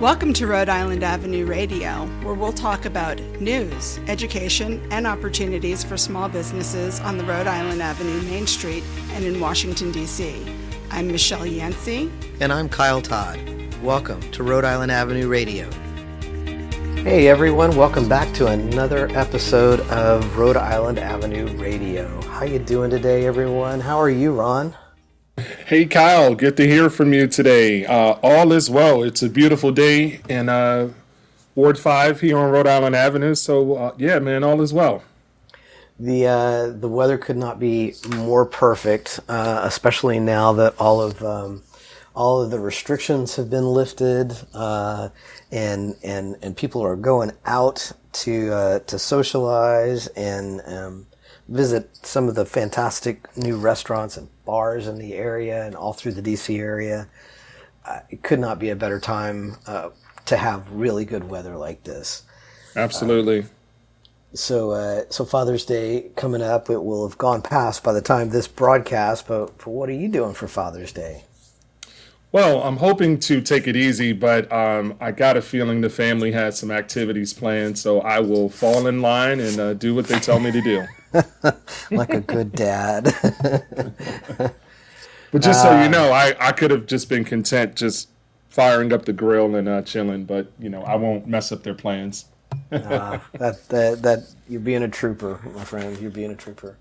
Welcome to Rhode Island Avenue Radio, where we'll talk about news, education, and opportunities for small businesses on the Rhode Island Avenue Main Street and in Washington, D.C. I'm Michelle Yancey. And I'm Kyle Todd. Welcome to Rhode Island Avenue Radio. Hey everyone, welcome back to another episode of Rhode Island Avenue Radio. How you doing today, everyone? How are you, Ron? Hey Kyle, good to hear from you today. Uh, all is well. It's a beautiful day in uh, Ward Five here on Rhode Island Avenue. So uh, yeah, man, all is well. The uh, the weather could not be more perfect, uh, especially now that all of um, all of the restrictions have been lifted, uh, and and and people are going out to to socialize and um, visit some of the fantastic new restaurants and bars in the area and all through the DC area. Uh, it could not be a better time uh, to have really good weather like this. Absolutely. So, uh, so Father's Day coming up. It will have gone past by the time this broadcast. But, but what are you doing for Father's Day? Well, I'm hoping to take it easy, but um, I got a feeling the family has some activities planned, so I will fall in line and uh, do what they tell me to do. like a good dad. but just so you uh, know, I, I could have just been content just firing up the grill and uh, chilling, but you know, I won't mess up their plans. uh, that, that that you're being a trooper, my friend. You're being a trooper.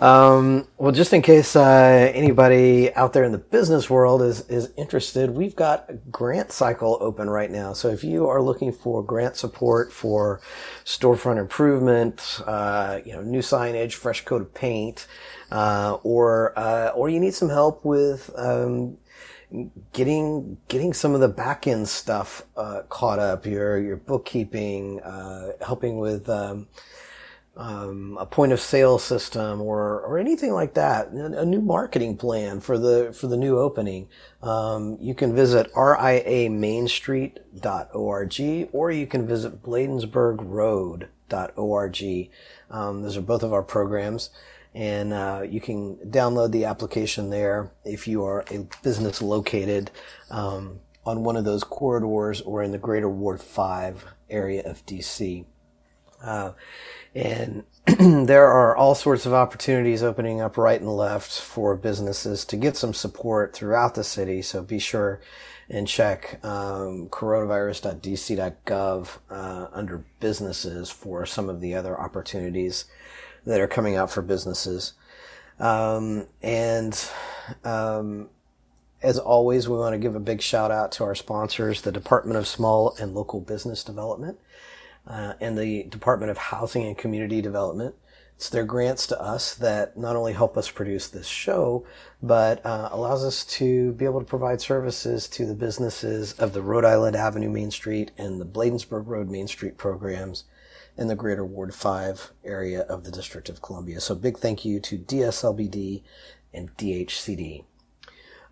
Um, well, just in case uh, anybody out there in the business world is is interested, we've got a grant cycle open right now. So if you are looking for grant support for storefront improvement, uh, you know, new signage, fresh coat of paint, uh, or uh, or you need some help with um, getting getting some of the back end stuff uh, caught up, your your bookkeeping, uh, helping with um, um, a point of sale system or or anything like that, a new marketing plan for the for the new opening, um, you can visit riamainstreet.org or you can visit bladensburgroad.org. Um, those are both of our programs. And uh, you can download the application there if you are a business located um, on one of those corridors or in the greater Ward 5 area of DC. Uh, and there are all sorts of opportunities opening up right and left for businesses to get some support throughout the city. So be sure and check um, coronavirus.dc.gov uh, under businesses for some of the other opportunities that are coming out for businesses. Um, and um, as always, we want to give a big shout out to our sponsors, the Department of Small and Local Business Development uh, and the Department of Housing and Community Development. It's their grants to us that not only help us produce this show, but uh, allows us to be able to provide services to the businesses of the Rhode Island Avenue Main Street and the Bladensburg Road Main Street programs in the greater Ward 5 area of the District of Columbia. So big thank you to DSLBD and DHCD.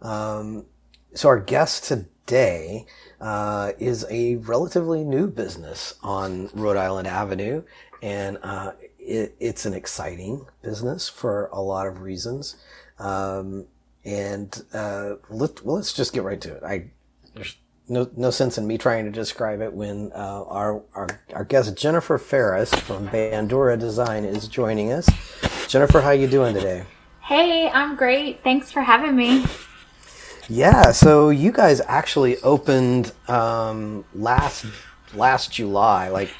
Um, so our guest today uh, is a relatively new business on Rhode Island Avenue, and uh, it, it's an exciting business for a lot of reasons. Um, and uh, let, well, let's just get right to it. I there's no no sense in me trying to describe it when uh, our, our our guest Jennifer Ferris from Bandura Design is joining us. Jennifer, how you doing today? Hey, I'm great. Thanks for having me. Yeah, so you guys actually opened um, last last July, like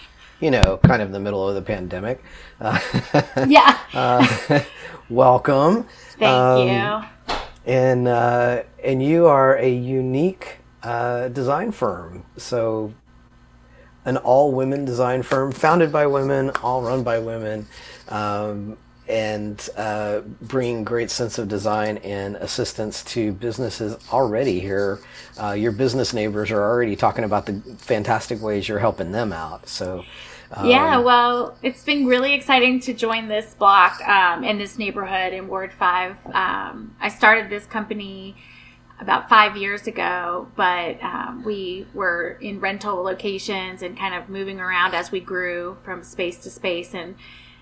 you know, kind of in the middle of the pandemic. Uh, yeah. uh, welcome. Thank um, you. And uh, and you are a unique uh, design firm. So an all women design firm, founded by women, all run by women. Um, and uh, bring great sense of design and assistance to businesses already here. Uh, your business neighbors are already talking about the fantastic ways you're helping them out. So. Um, yeah, well, it's been really exciting to join this block um, in this neighborhood in Ward 5. Um, I started this company about five years ago, but um, we were in rental locations and kind of moving around as we grew from space to space. And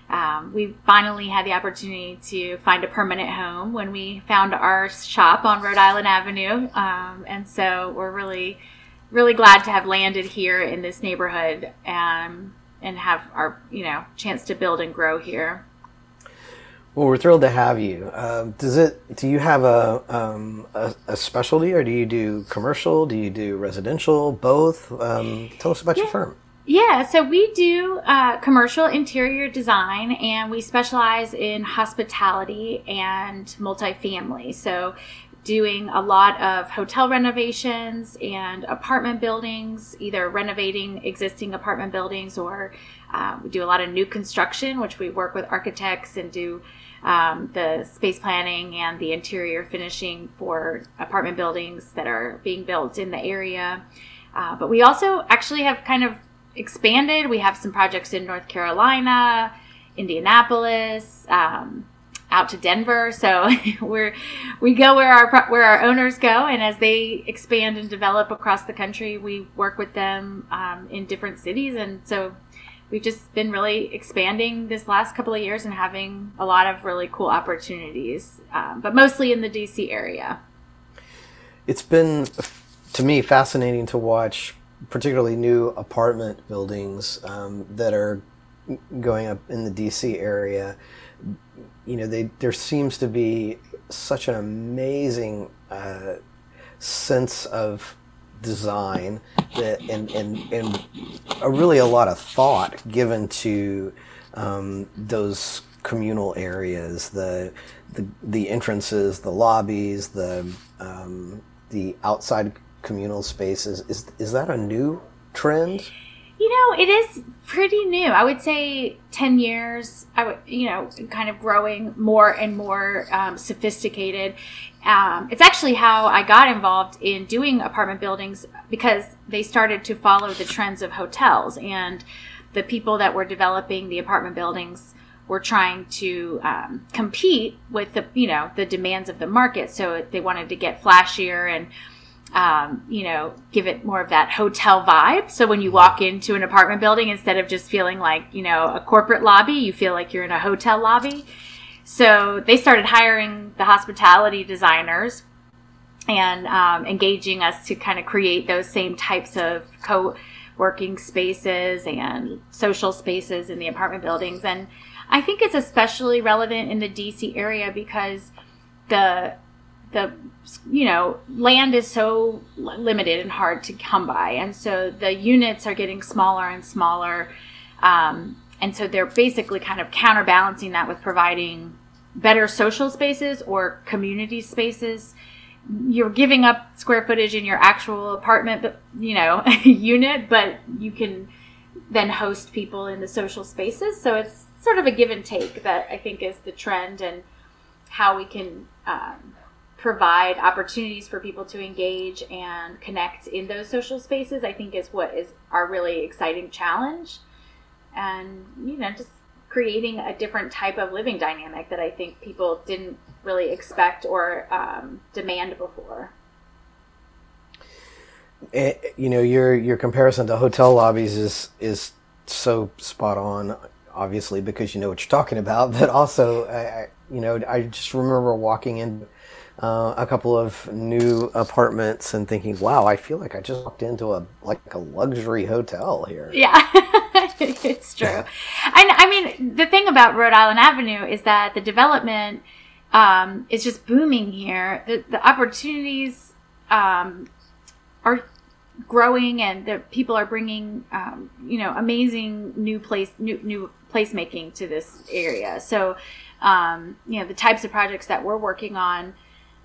um, we finally had the opportunity to find a permanent home when we found our shop on Rhode Island Avenue. Um, and so we're really really glad to have landed here in this neighborhood um, and have our you know chance to build and grow here. Well, we're thrilled to have you. Uh, does it? Do you have a, um, a, a specialty, or do you do commercial? Do you do residential? Both? Um, tell us about yeah. your firm. Yeah, so we do uh, commercial interior design, and we specialize in hospitality and multifamily. So doing a lot of hotel renovations and apartment buildings, either renovating existing apartment buildings or uh, we do a lot of new construction, which we work with architects and do um, the space planning and the interior finishing for apartment buildings that are being built in the area. Uh, but we also actually have kind of expanded. We have some projects in North Carolina, Indianapolis, um, out to Denver. So we're we go where our where our owners go, and as they expand and develop across the country, we work with them um, in different cities. And so we've just been really expanding this last couple of years and having a lot of really cool opportunities, um, but mostly in the DC area. It's been, to me, fascinating to watch, particularly new apartment buildings um, that are going up in the DC area. You know, they, there seems to be such an amazing uh, sense of design that, and, and, and a really a lot of thought given to um, those communal areas, the, the, the entrances, the lobbies, the um, the outside communal spaces. Is is that a new trend? You know, it is pretty new. I would say 10 years, I would, you know, kind of growing more and more um, sophisticated. Um, it's actually how I got involved in doing apartment buildings because they started to follow the trends of hotels and the people that were developing the apartment buildings were trying to um, compete with the you know the demands of the market so they wanted to get flashier and um, you know, give it more of that hotel vibe. So when you walk into an apartment building, instead of just feeling like, you know, a corporate lobby, you feel like you're in a hotel lobby. So they started hiring the hospitality designers and um, engaging us to kind of create those same types of co working spaces and social spaces in the apartment buildings. And I think it's especially relevant in the DC area because the the you know land is so limited and hard to come by. And so the units are getting smaller and smaller. Um, and so they're basically kind of counterbalancing that with providing better social spaces or community spaces. You're giving up square footage in your actual apartment you know unit but you can then host people in the social spaces. So it's sort of a give and take that i think is the trend and how we can um, provide opportunities for people to engage and connect in those social spaces, I think is what is our really exciting challenge. And, you know, just creating a different type of living dynamic that I think people didn't really expect or um, demand before. It, eh, you know, your your comparison to hotel lobbies is is so spot on. Obviously, because you know what you're talking about, but also, I, I you know, I just remember walking in uh, a couple of new apartments and thinking, wow, I feel like I just walked into a like a luxury hotel here. Yeah, it's true. and I mean, the thing about Rhode Island Avenue is that the development um, is just booming here. The, the opportunities um, are growing, and the people are bringing um, you know amazing new place new new placemaking to this area. So um, you know the types of projects that we're working on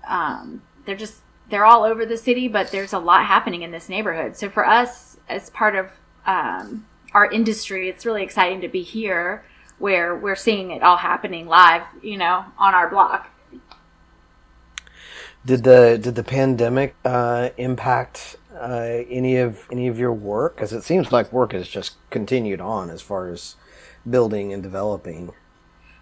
um, they're just they're all over the city, but there's a lot happening in this neighborhood. So for us, as part of um, our industry, it's really exciting to be here where we're seeing it all happening live, you know, on our block. Did the did the pandemic uh, impact uh, any of any of your work? Because it seems like work has just continued on as far as building and developing.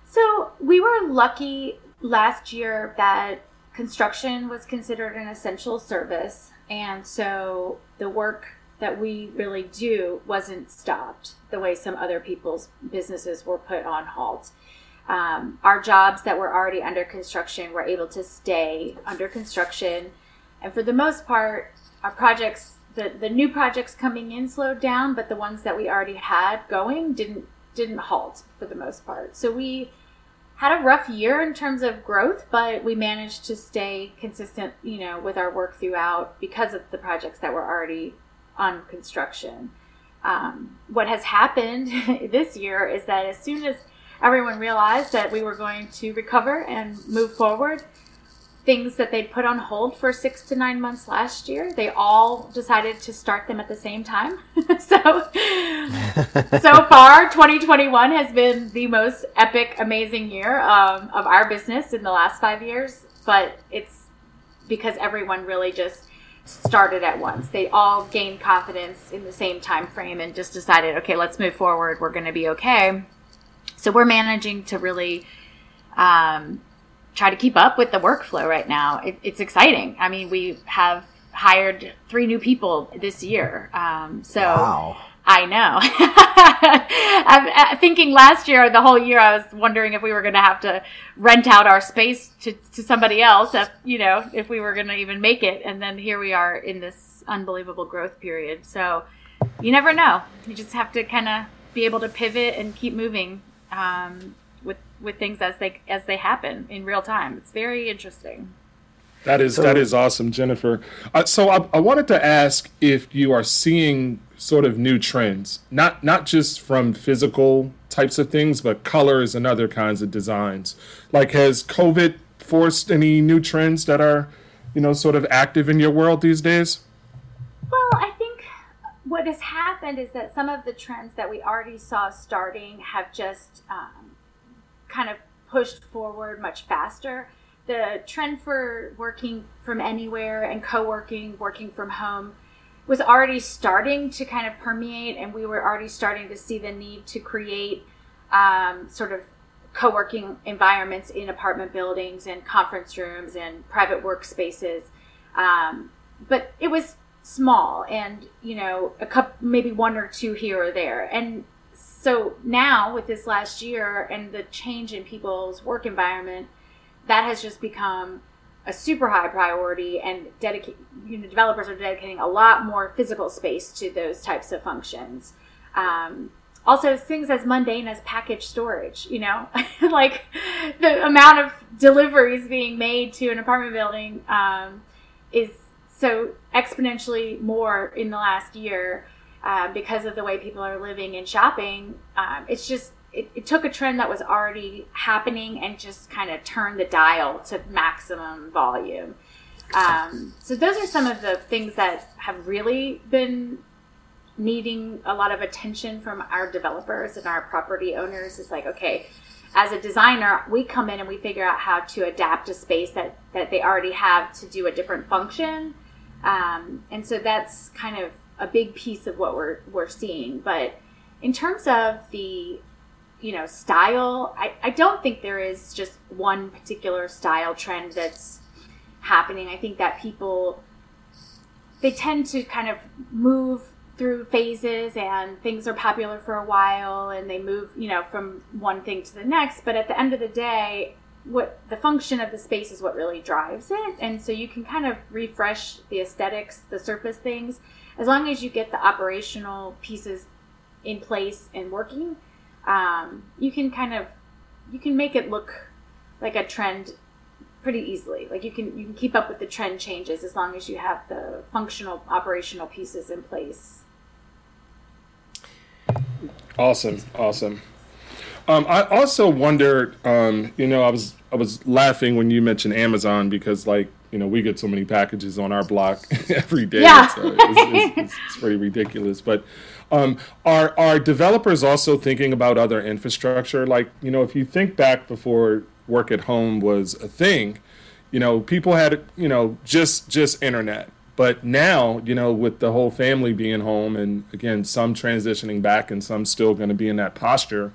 So we were lucky last year that construction was considered an essential service, and so the work that we really do wasn't stopped the way some other people's businesses were put on halt. Um, our jobs that were already under construction were able to stay under construction, and for the most part, our projects the the new projects coming in slowed down, but the ones that we already had going didn't didn't halt for the most part. So we had a rough year in terms of growth, but we managed to stay consistent, you know, with our work throughout because of the projects that were already on construction. Um, what has happened this year is that as soon as everyone realized that we were going to recover and move forward, things that they'd put on hold for six to nine months last year, they all decided to start them at the same time. so, so far, 2021 has been the most epic, amazing year um, of our business in the last five years. But it's because everyone really just started at once. They all gained confidence in the same time frame and just decided, okay, let's move forward. We're going to be okay. So we're managing to really um, try to keep up with the workflow right now. It, it's exciting. I mean, we have hired three new people this year. Um, so wow. I know. I'm uh, thinking last year, the whole year, I was wondering if we were going to have to rent out our space to, to somebody else, if, you know, if we were going to even make it. And then here we are in this unbelievable growth period. So you never know. You just have to kind of be able to pivot and keep moving. Um, with with things as they as they happen in real time. It's very interesting. That is so, that is awesome, Jennifer. Uh, so I, I wanted to ask if you are seeing sort of new trends, not not just from physical types of things, but colors and other kinds of designs. Like, has COVID forced any new trends that are, you know, sort of active in your world these days? Well, I think what has happened is that some of the trends that we already saw starting have just um, kind of pushed forward much faster. The trend for working from anywhere and co working, working from home, was already starting to kind of permeate, and we were already starting to see the need to create um, sort of co working environments in apartment buildings and conference rooms and private workspaces. Um, but it was small and, you know, a couple, maybe one or two here or there. And so now with this last year and the change in people's work environment, that has just become a super high priority and dedicate you know developers are dedicating a lot more physical space to those types of functions. Um, also things as mundane as package storage you know like the amount of deliveries being made to an apartment building um, is so exponentially more in the last year uh, because of the way people are living and shopping. Um, it's just it, it, took a trend that was already happening and just kind of turned the dial to maximum volume. Um, so those are some of the things that have really been needing a lot of attention from our developers and our property owners. Is like okay. As a designer, we come in and we figure out how to adapt a space that, that they already have to do a different function. Um, and so that's kind of a big piece of what we're we're seeing. But in terms of the you know style, I, I don't think there is just one particular style trend that's happening. I think that people they tend to kind of move through phases and things are popular for a while and they move you know from one thing to the next but at the end of the day what the function of the space is what really drives it and so you can kind of refresh the aesthetics the surface things as long as you get the operational pieces in place and working, um, you can kind of you can make it look like a trend pretty easily. Like you can you can keep up with the trend changes as long as you have the functional operational pieces in place. Awesome, awesome. Um, I also wondered, um, you know, I was I was laughing when you mentioned Amazon because like you know we get so many packages on our block every day. Yeah. It's, it's, it's, it's, pretty ridiculous. But um, are are developers also thinking about other infrastructure? Like you know, if you think back before work at home was a thing, you know, people had you know just just internet. But now, you know, with the whole family being home, and again, some transitioning back and some still going to be in that posture,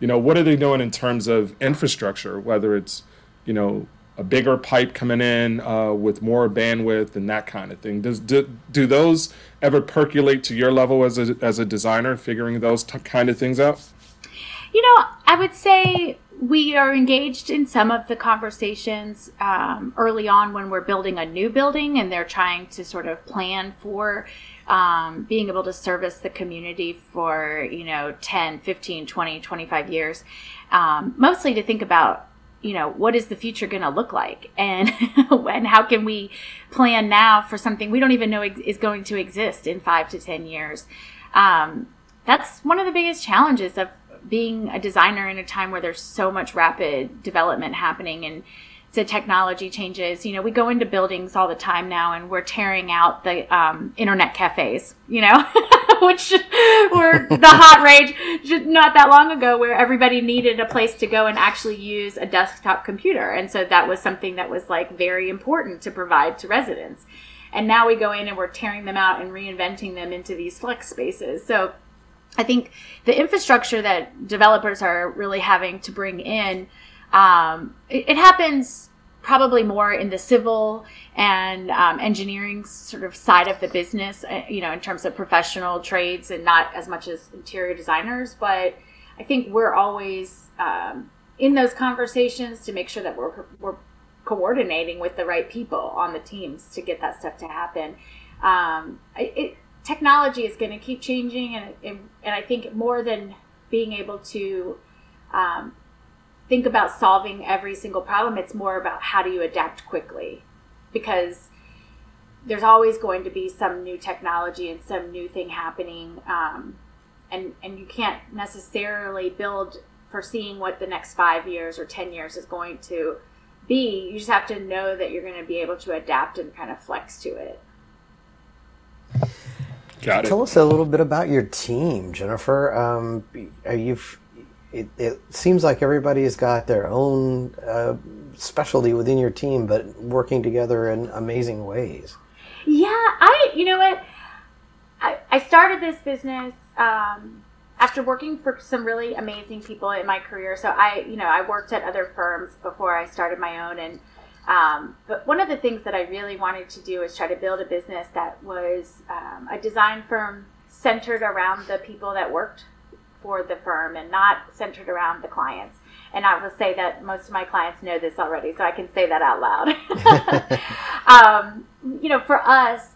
you know, what are they doing in terms of infrastructure? Whether it's, you know, a bigger pipe coming in uh, with more bandwidth and that kind of thing. Does do, do those ever percolate to your level as a as a designer, figuring those t- kind of things out? You know, I would say we are engaged in some of the conversations um, early on when we're building a new building and they're trying to sort of plan for um, being able to service the community for, you know, 10, 15, 20, 25 years. Um, mostly to think about you know what is the future going to look like? And and how can we plan now for something we don't even know is going to exist in five to ten years? Um, that's one of the biggest challenges of being a designer in a time where there's so much rapid development happening and the technology changes. You know, we go into buildings all the time now and we're tearing out the um, internet cafes, you know, which were the hot rage not that long ago where everybody needed a place to go and actually use a desktop computer. And so that was something that was like very important to provide to residents. And now we go in and we're tearing them out and reinventing them into these flex spaces. So I think the infrastructure that developers are really having to bring in, um, it, it, happens probably more in the civil and um, engineering sort of side of the business, uh, you know, in terms of professional trades and not as much as interior designers. But I think we're always um, in those conversations to make sure that we're, we're coordinating with the right people on the teams to get that stuff to happen. Um, it, technology is going to keep changing, and, and, and I think more than being able to um, think about solving every single problem, it's more about how do you adapt quickly, because there's always going to be some new technology and some new thing happening, um, and and you can't necessarily build foreseeing what the next five years or ten years is going to be. You just have to know that you're going to be able to adapt and kind of flex to it. Got it. Tell us a little bit about your team, Jennifer. Um, you've it, it, seems like everybody's got their own uh, specialty within your team, but working together in amazing ways. Yeah, I. You know what? I, I started this business um, after working for some really amazing people in my career. So I, you know, I worked at other firms before I started my own, and um, but one of the things that I really wanted to do is try to build a business that was um, a design firm centered around the people that worked for the firm and not centered around the clients. And I will say that most of my clients know this already, so I can say that out loud. um, you know, for us,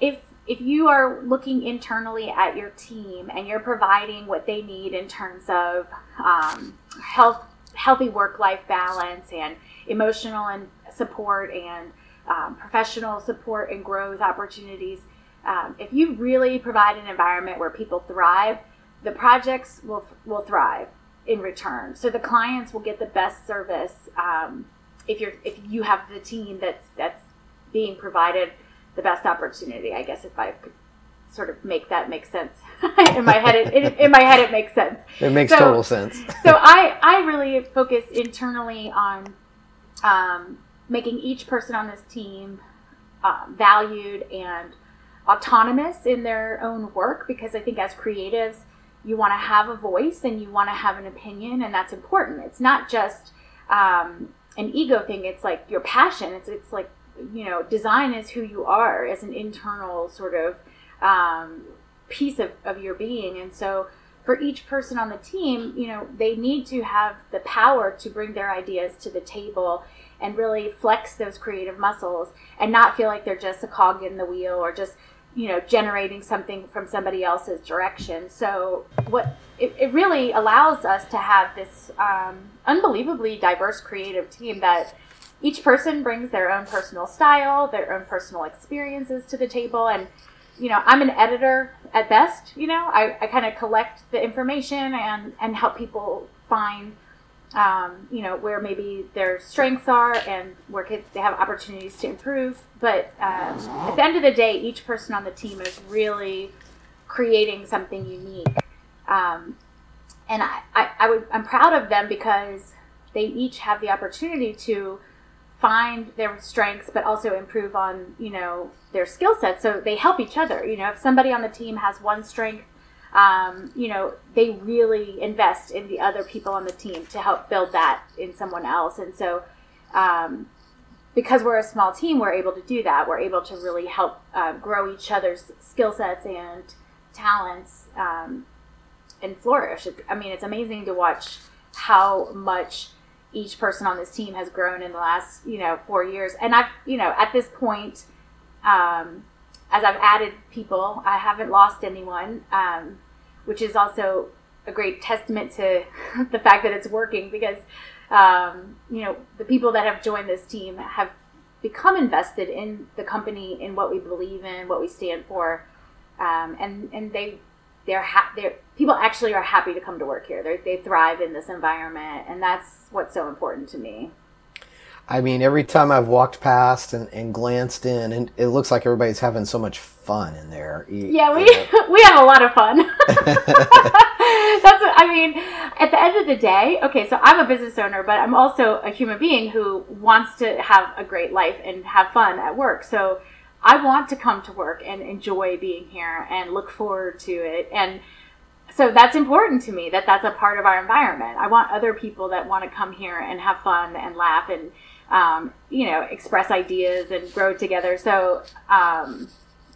if if you are looking internally at your team and you're providing what they need in terms of um, health, healthy work life balance and emotional and support and um, professional support and growth opportunities. Um, if you really provide an environment where people thrive, the projects will will thrive in return. So the clients will get the best service um, if you're if you have the team that's that's being provided the best opportunity. I guess if I could sort of make that make sense in my head, it, it, in my head it makes sense. It makes so, total sense. so I I really focus internally on um, making each person on this team uh, valued and autonomous in their own work because I think as creatives, you want to have a voice and you want to have an opinion, and that's important. It's not just um, an ego thing, it's like your passion. It's, it's like, you know, design is who you are as an internal sort of um, piece of, of your being. And so, for each person on the team, you know, they need to have the power to bring their ideas to the table and really flex those creative muscles and not feel like they're just a cog in the wheel or just, you know, generating something from somebody else's direction. So what it, it really allows us to have this um, unbelievably diverse creative team that each person brings their own personal style, their own personal experiences to the table and you know, I'm an editor at best. You know, I, I kind of collect the information and, and help people find, um, you know, where maybe their strengths are and where kids they have opportunities to improve. But um, at the end of the day, each person on the team is really creating something unique. Um, and I, I, I would, I'm proud of them because they each have the opportunity to find their strengths but also improve on you know their skill sets so they help each other you know if somebody on the team has one strength um, you know they really invest in the other people on the team to help build that in someone else and so um, because we're a small team we're able to do that we're able to really help uh, grow each other's skill sets and talents um, and flourish. It's, I mean, it's amazing to watch how much each person on this team has grown in the last you know four years. And I've you know at this point, um, as I've added people, I haven't lost anyone, um, which is also a great testament to the fact that it's working because um, you know the people that have joined this team have become invested in the company, in what we believe in, what we stand for, um, and and they they're ha- they're people actually are happy to come to work here. They they thrive in this environment, and that's what's so important to me. I mean, every time I've walked past and, and glanced in, and it looks like everybody's having so much fun in there. Yeah, we we have a lot of fun. That's what, I mean. At the end of the day, okay, so I'm a business owner, but I'm also a human being who wants to have a great life and have fun at work. So I want to come to work and enjoy being here and look forward to it and so that's important to me that that's a part of our environment. I want other people that want to come here and have fun and laugh and um, you know express ideas and grow together. So um,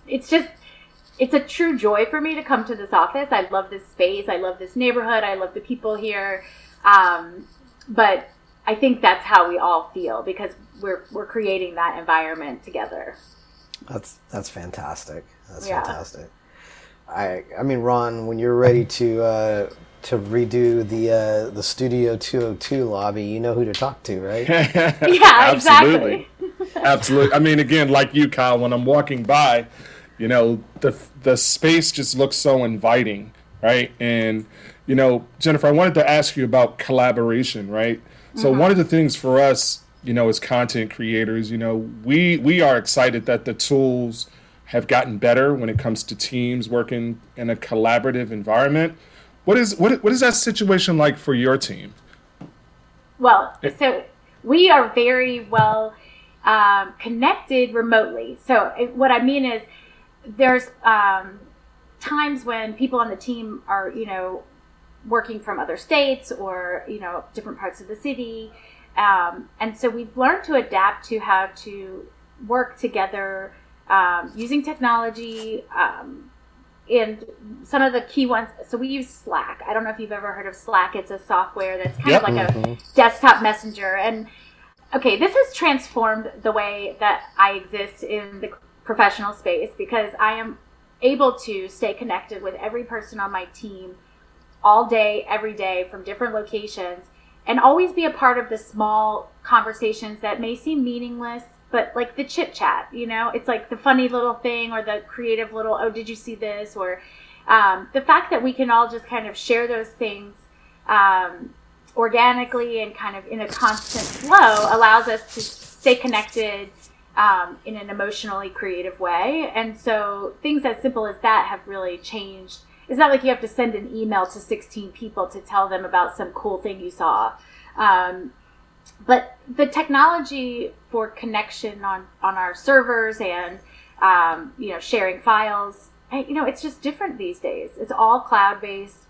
it's just it's a true joy for me to come to this office. I love this space. I love this neighborhood. I love the people here. Um, but I think that's how we all feel because we're we're creating that environment together. That's that's fantastic. That's yeah. fantastic. I I mean, Ron, when you're ready to uh, to redo the uh, the Studio 202 lobby, you know who to talk to, right? yeah, absolutely, absolutely. I mean, again, like you, Kyle, when I'm walking by, you know, the the space just looks so inviting, right? And you know, Jennifer, I wanted to ask you about collaboration, right? So mm-hmm. one of the things for us you know, as content creators, you know, we we are excited that the tools have gotten better when it comes to teams working in a collaborative environment. What is what what is that situation like for your team? Well, so we are very well um, connected remotely. So what I mean is, there's um, times when people on the team are, you know, working from other states or you know different parts of the city um, and so we've learned to adapt to how to work together um, using technology. Um, and some of the key ones, so we use Slack. I don't know if you've ever heard of Slack. It's a software that's kind yep. of like mm-hmm. a desktop messenger. And okay, this has transformed the way that I exist in the professional space because I am able to stay connected with every person on my team all day, every day from different locations and always be a part of the small conversations that may seem meaningless but like the chit chat you know? It's like the funny little thing or the creative little oh did you see this? or um, the fact that we can all just kind of share those things um, organically and kind of in a constant flow allows us to stay connected um, in an emotionally creative way. And so things as simple as that have really changed. It's not like you have to send an email to 16 people to tell them about some cool thing you saw. Um, but the technology for connection on, on our servers and um, you know sharing files, you know, it's just different these days. It's all cloud based.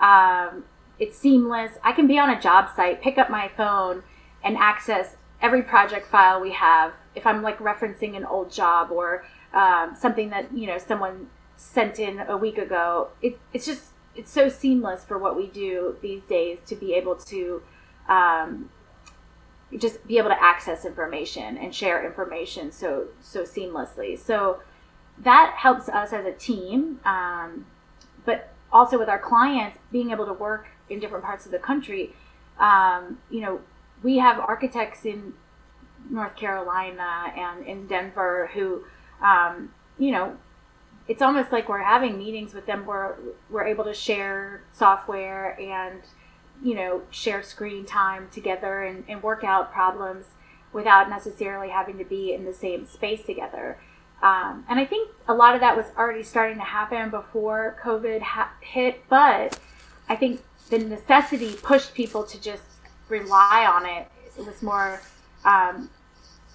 Um, it's seamless. I can be on a job site, pick up my phone, and access every project file we have. If I'm like referencing an old job or um, something that you know someone sent in a week ago. It, it's just it's so seamless for what we do these days to be able to um, just be able to access information and share information so so seamlessly. So that helps us as a team, um, but also with our clients being able to work in different parts of the country. Um, you know, we have architects in North Carolina and in Denver who, um, you know, it's almost like we're having meetings with them where we're able to share software and you know share screen time together and, and work out problems without necessarily having to be in the same space together um, and i think a lot of that was already starting to happen before covid ha- hit but i think the necessity pushed people to just rely on it it was more um,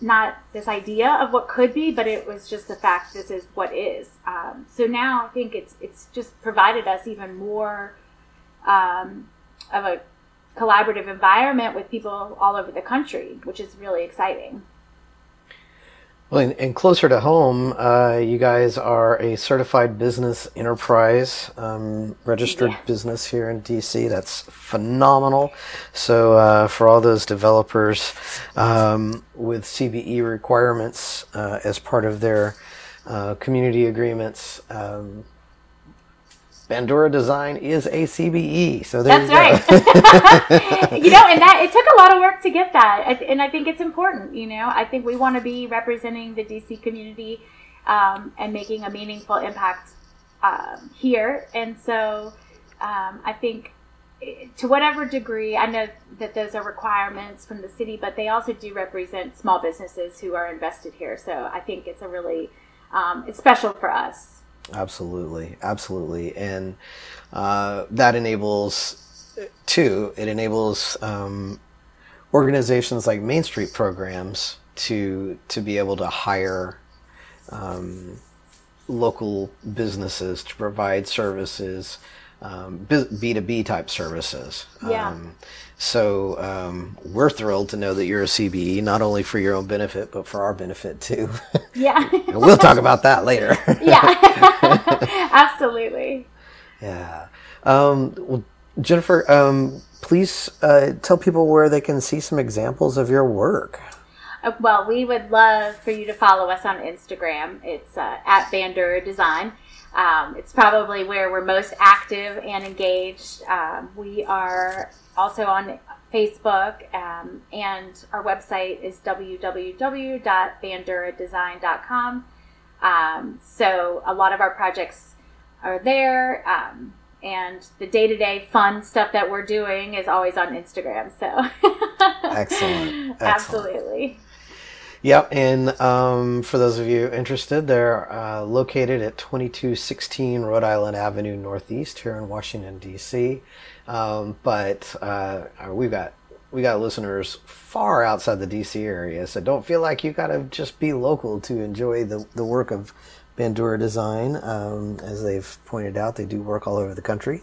not this idea of what could be, but it was just the fact this is what is. Um, so now I think it's it's just provided us even more um, of a collaborative environment with people all over the country, which is really exciting. Well, and, and closer to home, uh, you guys are a certified business enterprise, um, registered Yeah. business here in DC. That's phenomenal. So, uh, for all those developers um, with CBE requirements uh, as part of their uh, community agreements, um, Bandura Design is a CBE. So there That's you go. right. you know, and that it took a lot of work to get that, and I think it's important. You know, I think we want to be representing the DC community um, and making a meaningful impact um, here, and so um, I think. eh, To whatever degree, I know that those are requirements from the city, but they also do represent small businesses who are invested here. So I think it's a really, um, it's special for us. Absolutely, absolutely, and uh, that enables too. It enables um, organizations like Main Street programs to to be able to hire um, local businesses to provide services, um, B two B type services. Yeah. Um, so um, we're thrilled to know that you're a CBE, not only for your own benefit, but for our benefit too. Yeah. we'll talk about that later. yeah. Absolutely. Yeah. Um, well, Jennifer, um, please uh, tell people where they can see some examples of your work. Uh, Well, we would love for you to follow us on Instagram. It's uh, at Bandura Design. Um, it's probably where we're most active and engaged. Um, we are also on Facebook, um, and our website is www.banduradesign.com. Um, so a lot of our projects are there, um, and the day-to-day fun stuff that we're doing is always on Instagram. So Excellent. Excellent. absolutely. Yep. And um, for those of you interested, they're uh, located at 2216 Rhode Island Avenue Northeast here in Washington, D.C. Um, but uh, we've got we got listeners far outside the DC area, so don't feel like you got to just be local to enjoy the, the work of Bandura Design. Um, as they've pointed out, they do work all over the country.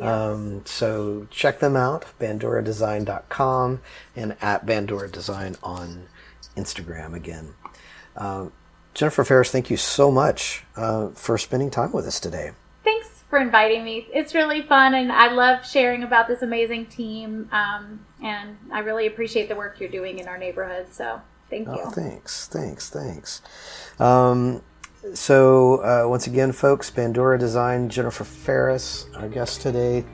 Um, so check them out, banduradesign.com and at Bandura Design on Instagram again. Um, Jennifer Ferris, thank you so much uh, for spending time with us today. For inviting me. It's really fun, and I love sharing about this amazing team. Um, and I really appreciate the work you're doing in our neighborhood. So thank you. Oh, thanks, thanks, thanks. Um, so, uh, once again, folks, Bandura Design, Jennifer Ferris, our guest today.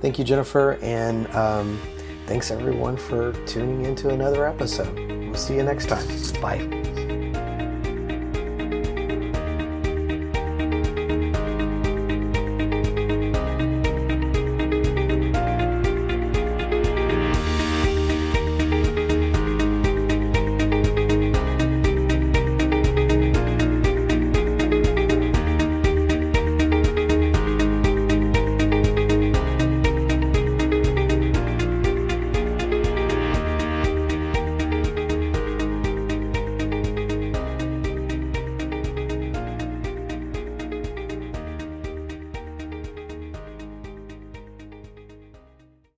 Thank you, Jennifer, and um, thanks everyone for tuning into another episode. We'll see you next time. Bye.